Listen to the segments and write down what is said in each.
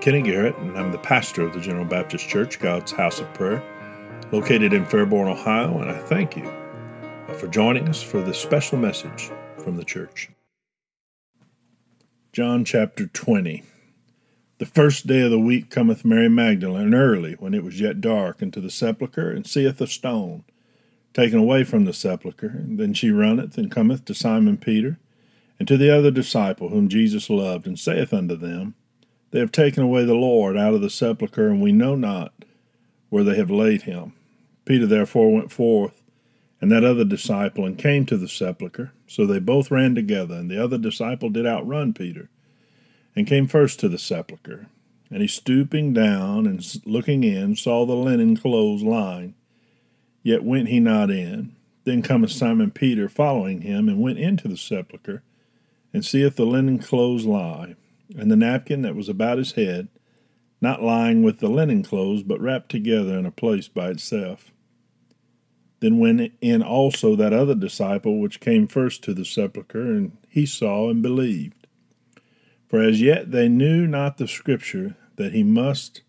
Kenny Garrett, and I'm the pastor of the General Baptist Church, God's House of Prayer, located in Fairborn, Ohio, and I thank you for joining us for this special message from the church. John chapter 20. The first day of the week cometh Mary Magdalene early, when it was yet dark, into the sepulchre, and seeth a stone taken away from the sepulchre. And then she runneth and cometh to Simon Peter, and to the other disciple whom Jesus loved, and saith unto them, they have taken away the Lord out of the sepulchre, and we know not where they have laid him. Peter therefore went forth, and that other disciple, and came to the sepulchre. So they both ran together, and the other disciple did outrun Peter, and came first to the sepulchre. And he stooping down and looking in, saw the linen clothes lying, yet went he not in. Then cometh Simon Peter following him, and went into the sepulchre, and seeth the linen clothes lie and the napkin that was about his head, not lying with the linen clothes, but wrapped together in a place by itself. Then went in also that other disciple which came first to the sepulchre, and he saw and believed. For as yet they knew not the scripture that he must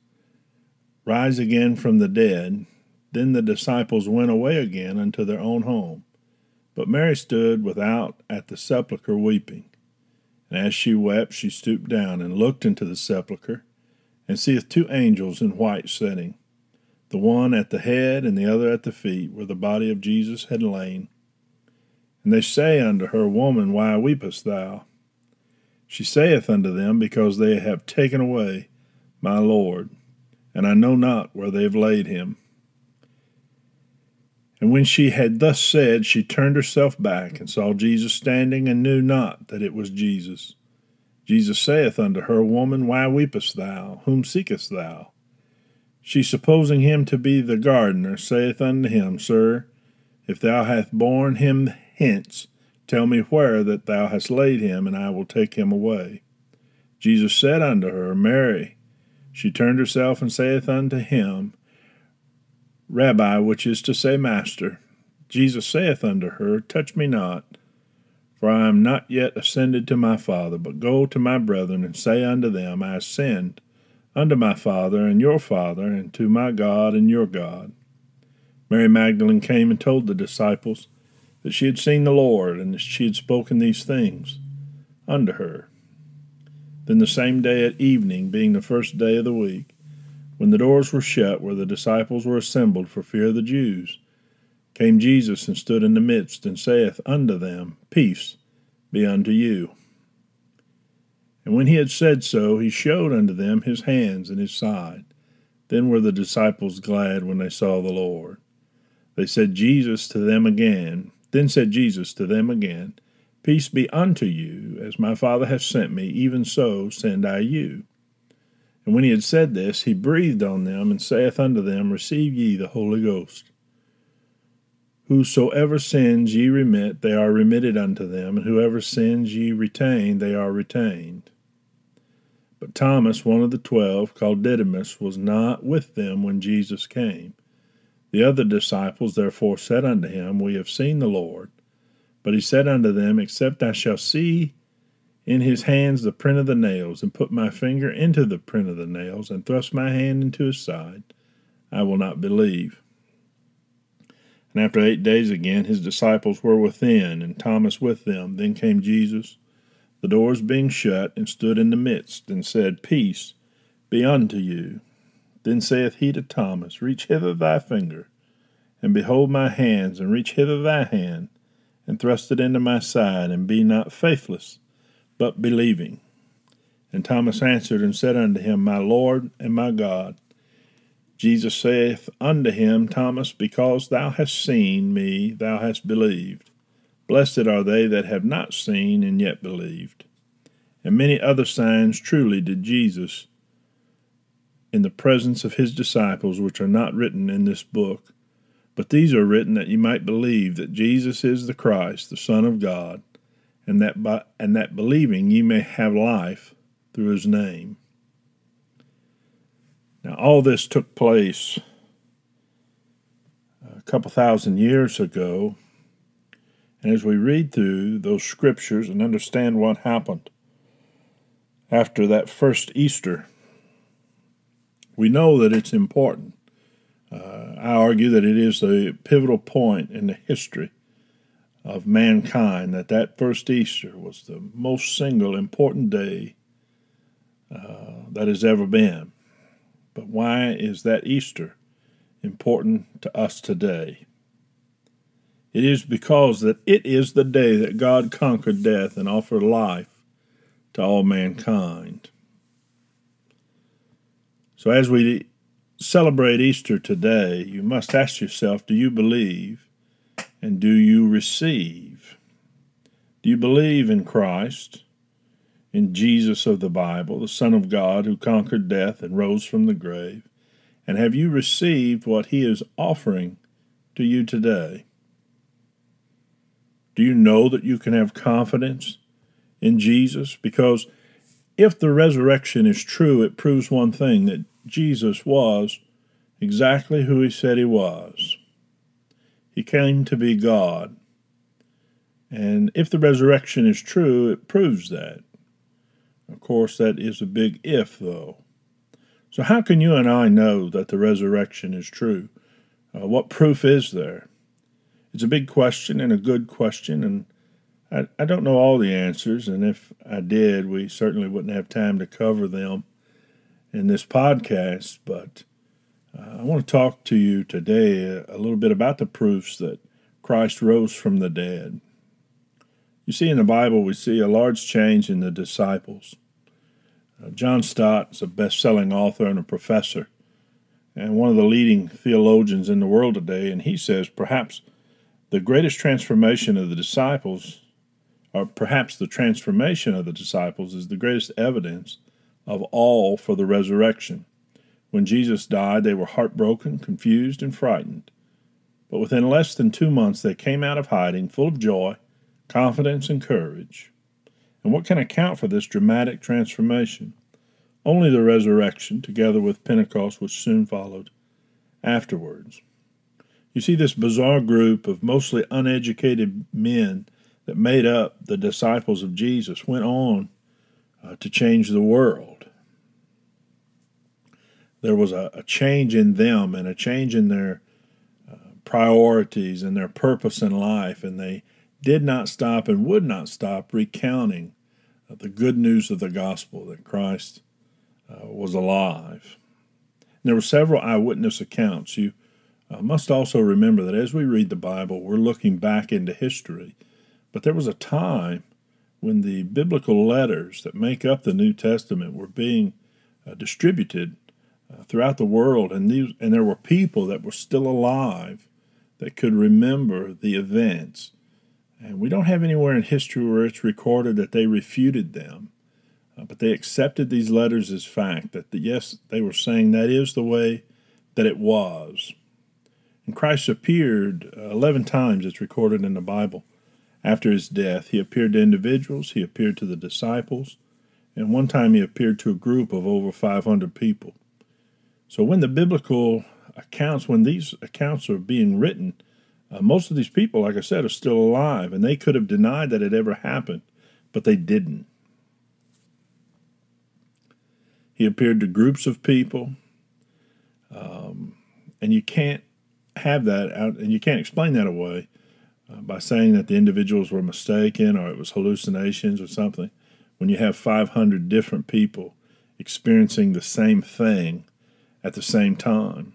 rise again from the dead. Then the disciples went away again unto their own home. But Mary stood without at the sepulchre weeping. And as she wept, she stooped down and looked into the sepulchre, and seeth two angels in white sitting, the one at the head and the other at the feet, where the body of Jesus had lain. And they say unto her, Woman, why weepest thou? She saith unto them, Because they have taken away my Lord, and I know not where they have laid him. And when she had thus said, she turned herself back, and saw Jesus standing, and knew not that it was Jesus. Jesus saith unto her, Woman, why weepest thou? Whom seekest thou? She, supposing him to be the gardener, saith unto him, Sir, if thou hast borne him hence, tell me where that thou hast laid him, and I will take him away. Jesus said unto her, Mary. She turned herself and saith unto him, Rabbi, which is to say, Master, Jesus saith unto her, Touch me not, for I am not yet ascended to my Father, but go to my brethren and say unto them, I ascend unto my Father and your Father, and to my God and your God. Mary Magdalene came and told the disciples that she had seen the Lord, and that she had spoken these things unto her. Then the same day at evening, being the first day of the week, when the doors were shut where the disciples were assembled for fear of the Jews, came Jesus and stood in the midst, and saith unto them, Peace be unto you. And when he had said so, he showed unto them his hands and his side. Then were the disciples glad when they saw the Lord. They said Jesus to them again. Then said Jesus to them again, Peace be unto you, as my Father hath sent me, even so send I you. And when he had said this, he breathed on them, and saith unto them, Receive ye the Holy Ghost. Whosoever sins ye remit, they are remitted unto them, and whoever sins ye retain, they are retained. But Thomas, one of the twelve, called Didymus, was not with them when Jesus came. The other disciples therefore said unto him, We have seen the Lord. But he said unto them, Except I shall see in his hands the print of the nails, and put my finger into the print of the nails, and thrust my hand into his side, I will not believe. And after eight days again his disciples were within, and Thomas with them. Then came Jesus, the doors being shut, and stood in the midst, and said, Peace be unto you. Then saith he to Thomas, Reach hither thy finger, and behold my hands, and reach hither thy hand, and thrust it into my side, and be not faithless but believing. And Thomas answered and said unto him, My Lord and my God. Jesus saith unto him, Thomas, because thou hast seen me, thou hast believed. Blessed are they that have not seen and yet believed. And many other signs truly did Jesus in the presence of his disciples, which are not written in this book. But these are written that ye might believe that Jesus is the Christ, the Son of God and that by, and that believing ye may have life through his name. Now all this took place a couple thousand years ago, and as we read through those scriptures and understand what happened after that first Easter, We know that it's important. Uh, I argue that it is the pivotal point in the history of mankind that that first Easter was the most single important day uh, that has ever been. But why is that Easter important to us today? It is because that it is the day that God conquered death and offered life to all mankind. So as we celebrate Easter today, you must ask yourself, do you believe and do you receive? Do you believe in Christ? in Jesus of the Bible, the Son of God who conquered death and rose from the grave? And have you received what he is offering to you today? Do you know that you can have confidence in Jesus? Because if the resurrection is true, it proves one thing that Jesus was exactly who he said he was. He came to be God. And if the resurrection is true, it proves that. Of course, that is a big if, though. So, how can you and I know that the resurrection is true? Uh, what proof is there? It's a big question and a good question, and I, I don't know all the answers, and if I did, we certainly wouldn't have time to cover them in this podcast. But uh, I want to talk to you today a, little bit about the proofs that Christ rose from the dead. You see, in the Bible, we see a large change in the disciples. Uh, John Stott is a best selling author and a professor, and one of the leading theologians in the world today, and he says perhaps the greatest transformation of the disciples, or perhaps the transformation of the disciples, is the greatest evidence of all for the resurrection. When Jesus died, they were heartbroken, confused, and frightened. But within less than two months, they came out of hiding full of joy, confidence, and courage. And what can account for this dramatic transformation? Only the resurrection, together with Pentecost, which soon followed afterwards. You see, this bizarre group of mostly uneducated men that made up the disciples of Jesus went on uh, to change the world. There was a, a, change in them and a change in their uh, priorities and their purpose in life, and they did not stop and would not stop recounting uh, the good news of the gospel that Christ uh, was alive. And there were several eyewitness accounts. You uh, must also remember that as we read the Bible, we're looking back into history. But there was a time when the biblical letters that make up the New Testament were being uh, distributed throughout the world, and these and there were people that were still alive that could remember the events and we don't have anywhere in history where it's recorded that they refuted them. Uh, but they accepted these letters as fact, that the, yes, they were saying that is the way that it was. And Christ appeared uh, 11 times, it's recorded in the Bible. After his death, he appeared to individuals, he appeared to the disciples, and one time he appeared to a group of over 500 people. So when the biblical accounts, when these accounts are being written, uh, most of these people, like I said, are still alive, and they could have denied that it ever happened, but they didn't. He appeared to groups of people, um, and you can't have that out, and you can't explain that away uh, by saying that the individuals were mistaken or it was hallucinations or something. When you have 500 different people experiencing the same thing at the same time,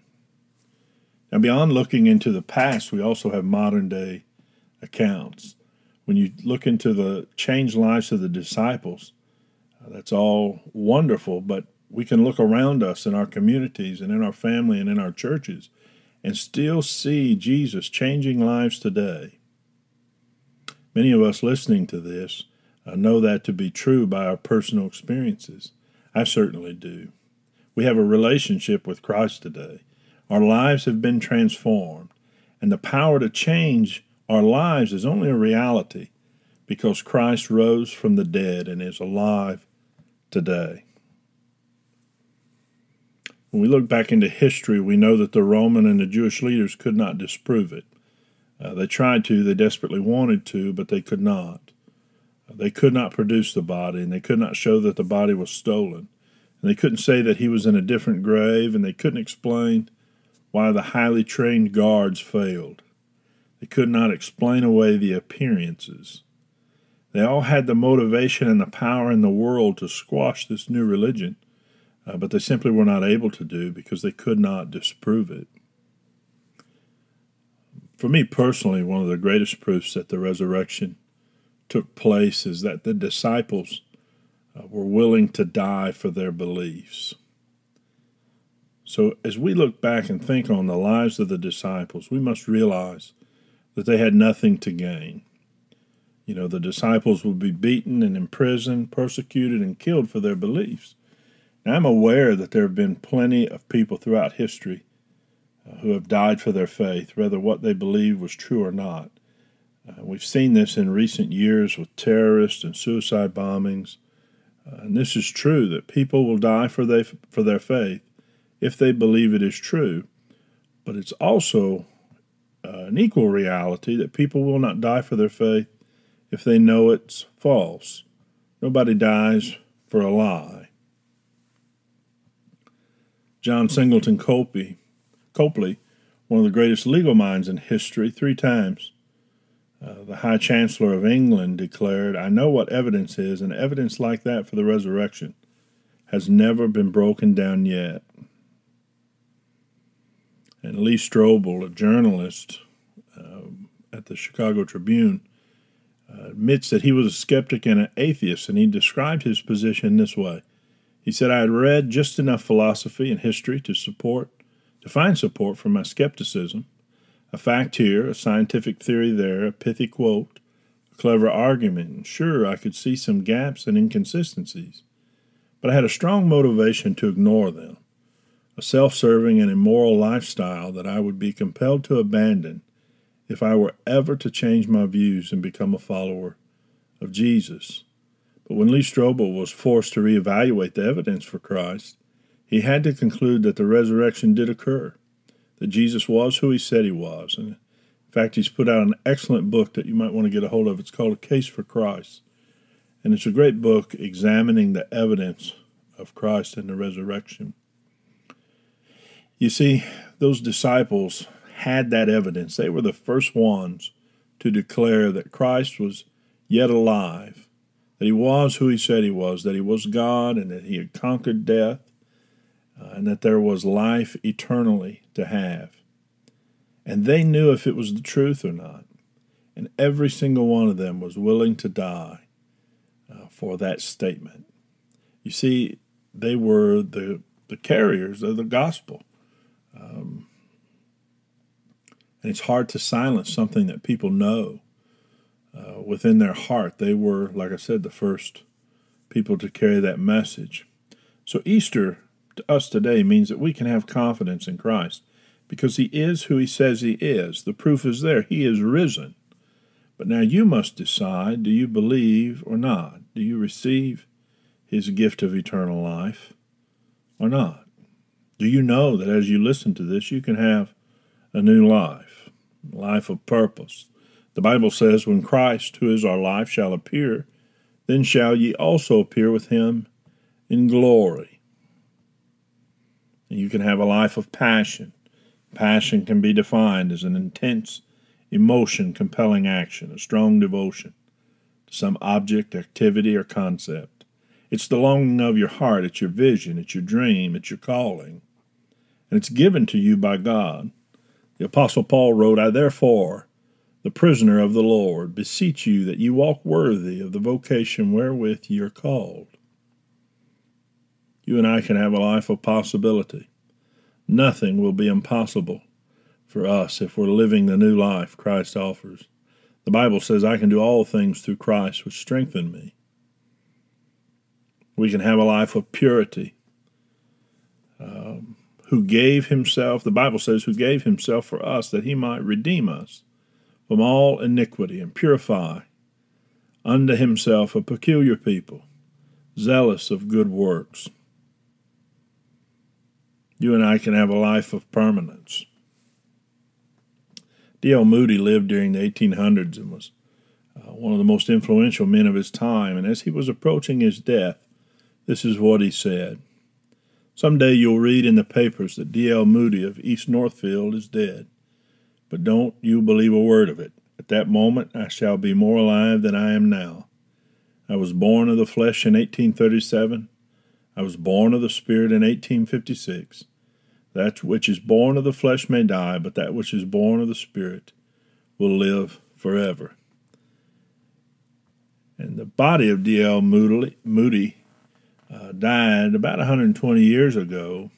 now, beyond looking into the past, we also have modern day accounts. When you look into the changed lives of the disciples, uh, that's all wonderful, but we can look around us in our communities and in our family and in our churches and still see Jesus changing lives today. Many of us listening to this uh, know that to be true by our personal experiences. I certainly do. We have a relationship with Christ today. Our lives have been transformed, and the power to change our lives is only a reality because Christ rose from the dead and is alive today. When we look back into history, we know that the Roman and the Jewish leaders could not disprove it. Uh, they tried to, they desperately wanted to, but they could not. They could not produce the body, and they could not show that the body was stolen. And they couldn't say that he was in a different grave, and they couldn't explain why the highly trained guards failed. They could not explain away the appearances. They all had the motivation and the power in the world to squash this new religion, uh, but they simply were not able to do because they could not disprove it. For me personally, one of the greatest proofs that the resurrection took place is that the disciples were willing to die for their beliefs. So, as we look back and think on the lives of the disciples, we must realize that they had nothing to gain. You know, the disciples would be beaten and imprisoned, persecuted, and killed for their beliefs. Now, I'm aware that there have been plenty of people throughout history uh, who have died for their faith, whether what they believed was true or not. Uh, we've seen this in recent years with terrorists and suicide bombings. And this is true that people will die for, they, for their faith if they believe it is true. But it's also uh, an equal reality that people will not die for their faith if they know it's false. Nobody dies for a lie. John Singleton Copley, Copley, one of the greatest legal minds in history, three times uh, the High Chancellor of England declared, I know what evidence is, and evidence like that for the resurrection has never been broken down yet. And Lee Strobel, a journalist uh, at the Chicago Tribune, uh, admits that he was a skeptic and an atheist, and he described his position this way. He said, I had read just enough philosophy and history to support, to find support for my skepticism a fact here, a scientific theory there, a pithy quote, a clever argument. Sure, I could see some gaps and inconsistencies, but I had a strong motivation to ignore them, a self serving and immoral lifestyle that I would be compelled to abandon if I were ever to change my views and become a follower of Jesus. But when Lee Strobel was forced to reevaluate the evidence for Christ, he had to conclude that the resurrection did occur that Jesus was who he said he was. And in fact, he's put out an excellent book that you might want to get a hold of. It's called A Case for Christ. And it's a great book examining the evidence of Christ and the resurrection. You see, those disciples had that evidence. They were the first ones to declare that Christ was yet alive, that he was who he said he was, that he was God, and that he had conquered death, uh, and that there was life eternally to have. And they knew if it was the truth or not. And every single one of them was willing to die uh, for that statement. You see, they were the, the carriers of the gospel. Um, and it's hard to silence something that people know uh, within their heart. They were, like I said, the first people to carry that message. So Easter to us today means that we can have confidence in Christ because he is who he says he is. The proof is there. He is risen. But now you must decide do you believe or not? Do you receive his gift of eternal life or not? Do you know that as you listen to this, you can have a new life, a life of purpose? The Bible says, When Christ, who is our life, shall appear, then shall ye also appear with him in glory. You can have a life of passion. Passion can be defined as an intense emotion compelling action, a strong devotion to some object, activity, or concept. It's the longing of your heart, it's your vision, it's your dream, it's your calling, and it's given to you by God. The Apostle Paul wrote, I therefore, the prisoner of the Lord, beseech you that you walk worthy of the vocation wherewith ye are called you and I can have a life of possibility. Nothing will be impossible for us if we're living the new life Christ offers. The Bible says, I can do all things through Christ, which strengthen me. We can have a life of purity. Um, who gave himself, the Bible says, who gave himself for us that he might redeem us from all iniquity and purify unto himself a peculiar people, zealous of good works you and I can have a life of permanence. D.L. Moody lived during the 1800s and was uh, one of the most influential men of his time. And as he was approaching his death, this is what he said Some day you'll read in the papers that D.L. Moody of East Northfield is dead. But don't you believe a word of it. At that moment I shall be more alive than I am now. I was born of the flesh in 1837. I was born of the Spirit in 1856. That which is born of the flesh may die, but that which is born of the Spirit will live forever. And the body of D.L. Moody, uh, died about 120 years ago,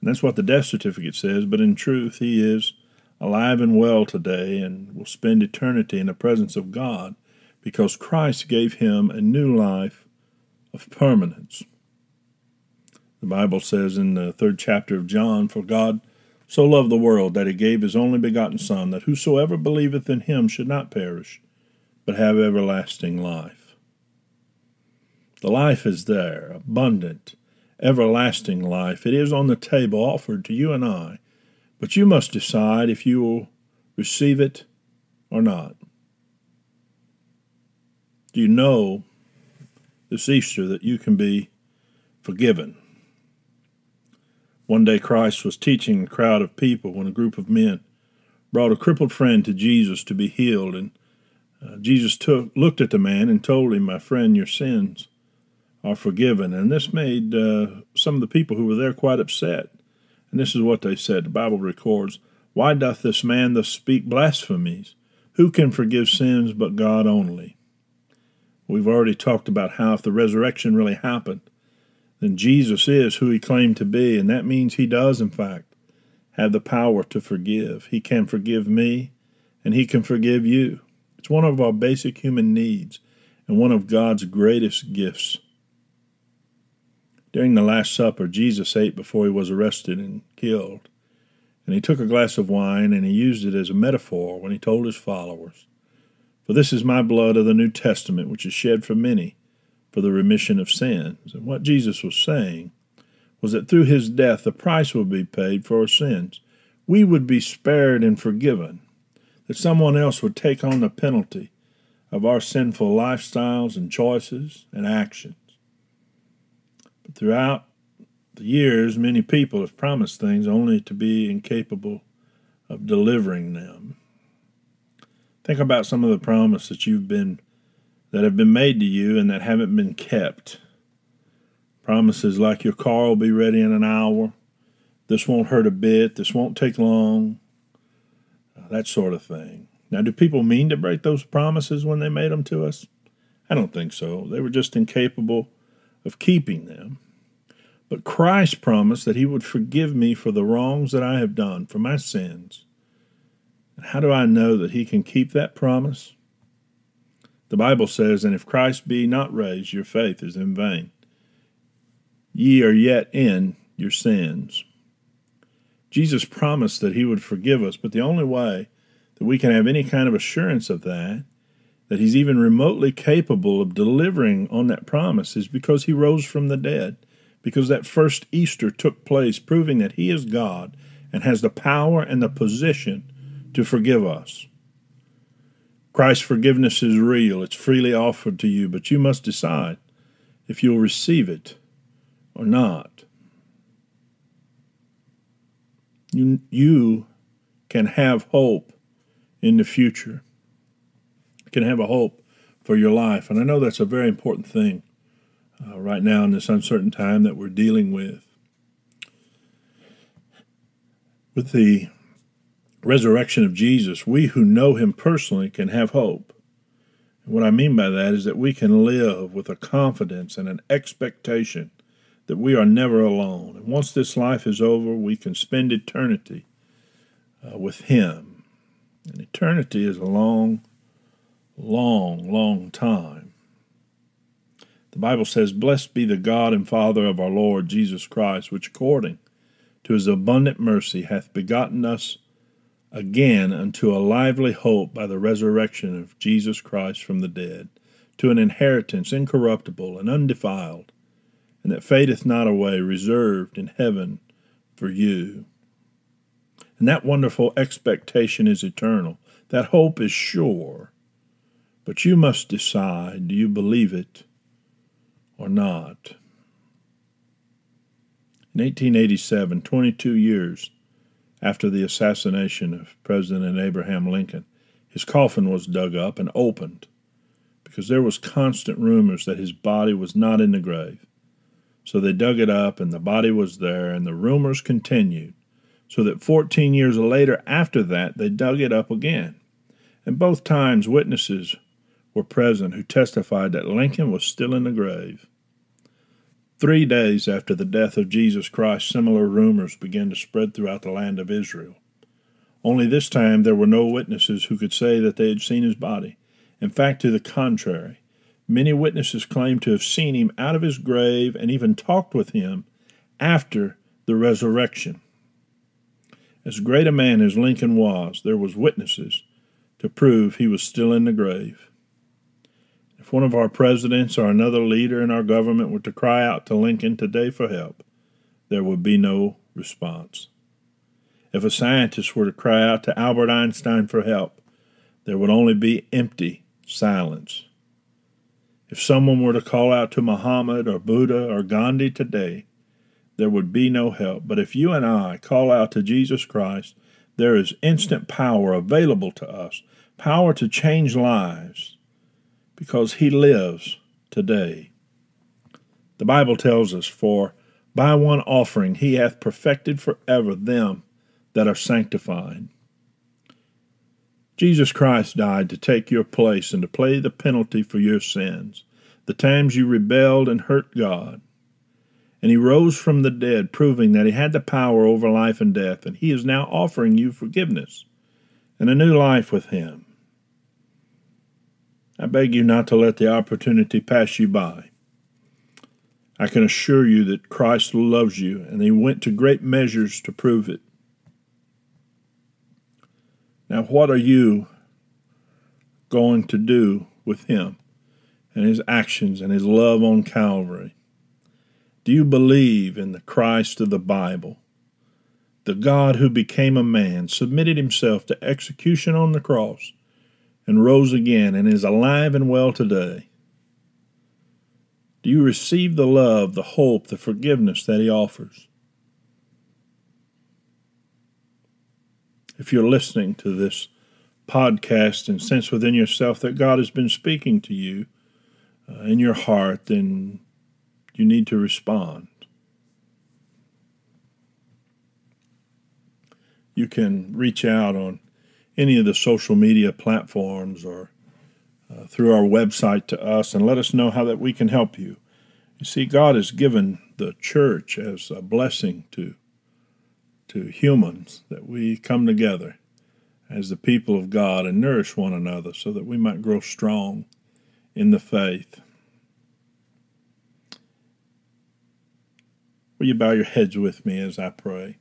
and that's what the death certificate says, but in truth, he is alive and well today and will spend eternity in the presence of God because Christ gave him a new life of permanence. The Bible says in the third chapter of John, For God so loved the world that he gave his only begotten Son, that whosoever believeth in him should not perish, but have everlasting life. The life is there, abundant, everlasting life. It is on the table offered to you and I, but you must decide if you will receive it or not. Do you know this Easter that you can be forgiven? One day Christ was teaching a crowd of people when a group of men brought a crippled friend to Jesus to be healed, and uh, Jesus took, looked at the man and told him, My friend, your sins are forgiven. And this made uh, some of the people who were there quite upset. And this is what they said. The Bible records, Why doth this man thus speak blasphemies? Who can forgive sins but God only? We've already talked about how if the resurrection really happened, then Jesus is who he claimed to be, and that means he does, in fact, have the power to forgive. He can forgive me, and he can forgive you. It's one of our basic human needs and one of God's greatest gifts. During the Last Supper, Jesus ate before he was arrested and killed. And he took a glass of wine and he used it as a metaphor when he told his followers for this is my blood of the New Testament, which is shed for many for the remission of sins. And what Jesus was saying was that through his death, the price would be paid for our sins. We would be spared and forgiven, that someone else would take on the penalty of our sinful lifestyles and choices and actions. But throughout the years, many people have promised things only to be incapable of delivering them. Think about some of the promises that you've been that have been made to you and that haven't been kept. Promises like your car will be ready in an hour, this won't hurt a bit, this won't take long, uh, that sort of thing. Now, do people mean to break those promises when they made them to us? I don't think so. They were just incapable of keeping them. But Christ promised that He would forgive me for the wrongs that I have done, for my sins how do I know that he can keep that promise? The Bible says, And if Christ be not raised, your faith is in vain. Ye are yet in your sins. Jesus promised that he would forgive us, but the only way that we can have any kind of assurance of that, that he's even remotely capable of delivering on that promise, is because he rose from the dead, because that first Easter took place, proving that he is God and has the power and the position to forgive us. Christ's forgiveness is real, it's freely offered to you, but you must decide if you'll receive it or not. You, you can have hope in the future, you can have a hope for your life. And I know that's a very important thing uh, right now in this uncertain time that we're dealing with. With the resurrection of Jesus, we who know him personally can have hope. And what I mean by that is that we can live with a confidence and an expectation that we are never alone. And once this life is over, we can spend eternity uh, with him. And eternity is a long, long, long time. The Bible says, Blessed be the God and Father of our Lord Jesus Christ, which according to his abundant mercy hath begotten us again unto a lively hope by the resurrection of Jesus Christ from the dead, to an inheritance incorruptible and undefiled, and that fadeth not away, reserved in heaven for you. And that wonderful expectation is eternal. That hope is sure. But you must decide do you believe it or not? In 1887, 22 years after the assassination of President Abraham Lincoln, his coffin was dug up and opened because there was constant rumors that his body was not in the grave. So they dug it up and the body was there and the rumors continued. So that 14 years later after that they dug it up again. And both times witnesses were present who testified that Lincoln was still in the grave. Three days after the death of Jesus Christ, similar rumors began to spread throughout the land of Israel. Only this time there were no witnesses who could say that they had seen his body. In fact, to the contrary, many witnesses claimed to have seen him out of his grave and even talked with him after the resurrection. As great a man as Lincoln was, there was witnesses to prove he was still in the grave. One of our presidents or another leader in our government were to cry out to Lincoln today for help, there would be no response. If a scientist were to cry out to Albert Einstein for help, there would only be empty silence. If someone were to call out to Muhammad or Buddha or Gandhi today, there would be no help. But if you and I call out to Jesus Christ, there is instant power available to us, power to change lives, because he lives today. The Bible tells us, For by one offering he hath perfected forever them that are sanctified. Jesus Christ died to take your place and to pay the penalty for your sins, the times you rebelled and hurt God. And he rose from the dead, proving that he had the power over life and death, and he is now offering you forgiveness and a new life with him. I beg you not to let the opportunity pass you by. I can assure you that Christ loves you, and he went to great measures to prove it. Now, what are you going to do with him and his actions and his love on Calvary? Do you believe in the Christ of the Bible, the God who became a man, submitted himself to execution on the cross? And rose again and is alive and well today? Do you receive the love, the hope, the forgiveness that He offers? If you're listening to this podcast and sense within yourself that God has been speaking to you uh, in your heart, then you need to respond. You can reach out on any of the social media platforms or uh, through our website to us and let us know how that we can help you. You see, God has given the church as a blessing to to humans that we come together as the people of God and nourish one another so that we might grow strong in the faith. Will you bow your heads with me as I pray?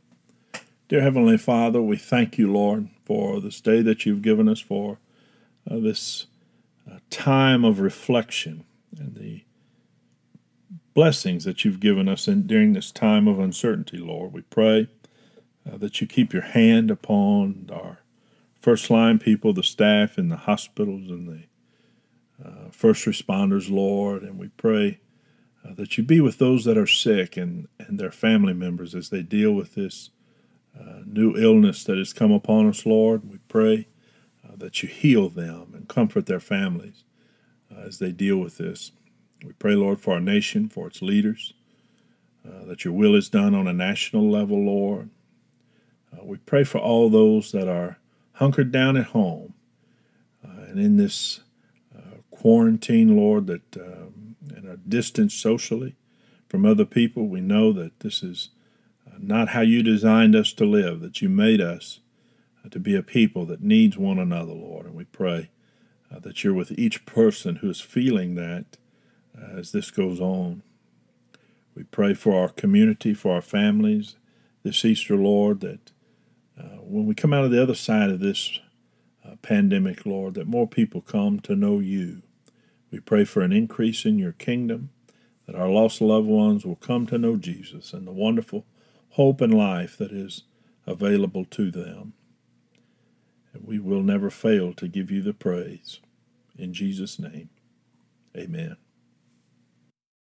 Dear Heavenly Father, we thank you, Lord, for this day that you've given us, for uh, this uh, time of reflection and the blessings that you've given us in, during this time of uncertainty, Lord. We pray uh, that you keep your hand upon our first line people, the staff in the hospitals and the uh, first responders, Lord, and we pray uh, that you be with those that are sick and, and their family members as they deal with this uh, new illness that has come upon us, Lord. We pray uh, that you heal them and comfort their families uh, as they deal with this. We pray, Lord, for our nation, for its leaders, uh, that your will is done on a national level, Lord. Uh, we pray for all those that are hunkered down at home and in this quarantine, Lord, that um, and are distanced socially from other people. We know that this is not how you designed us to live, that you made us uh, to be a people that needs one another, Lord. And we pray uh, that you're with each person who is feeling that uh, as this goes on. We pray for our community, for our families this Easter, Lord, that uh, when we come out of the other side of this uh, pandemic, Lord, that more people come to know you. We pray for an increase in your kingdom, that our lost loved ones will come to know Jesus and the wonderful hope and life that is available to them. And we will never fail to give you the praise. In Jesus' name, amen.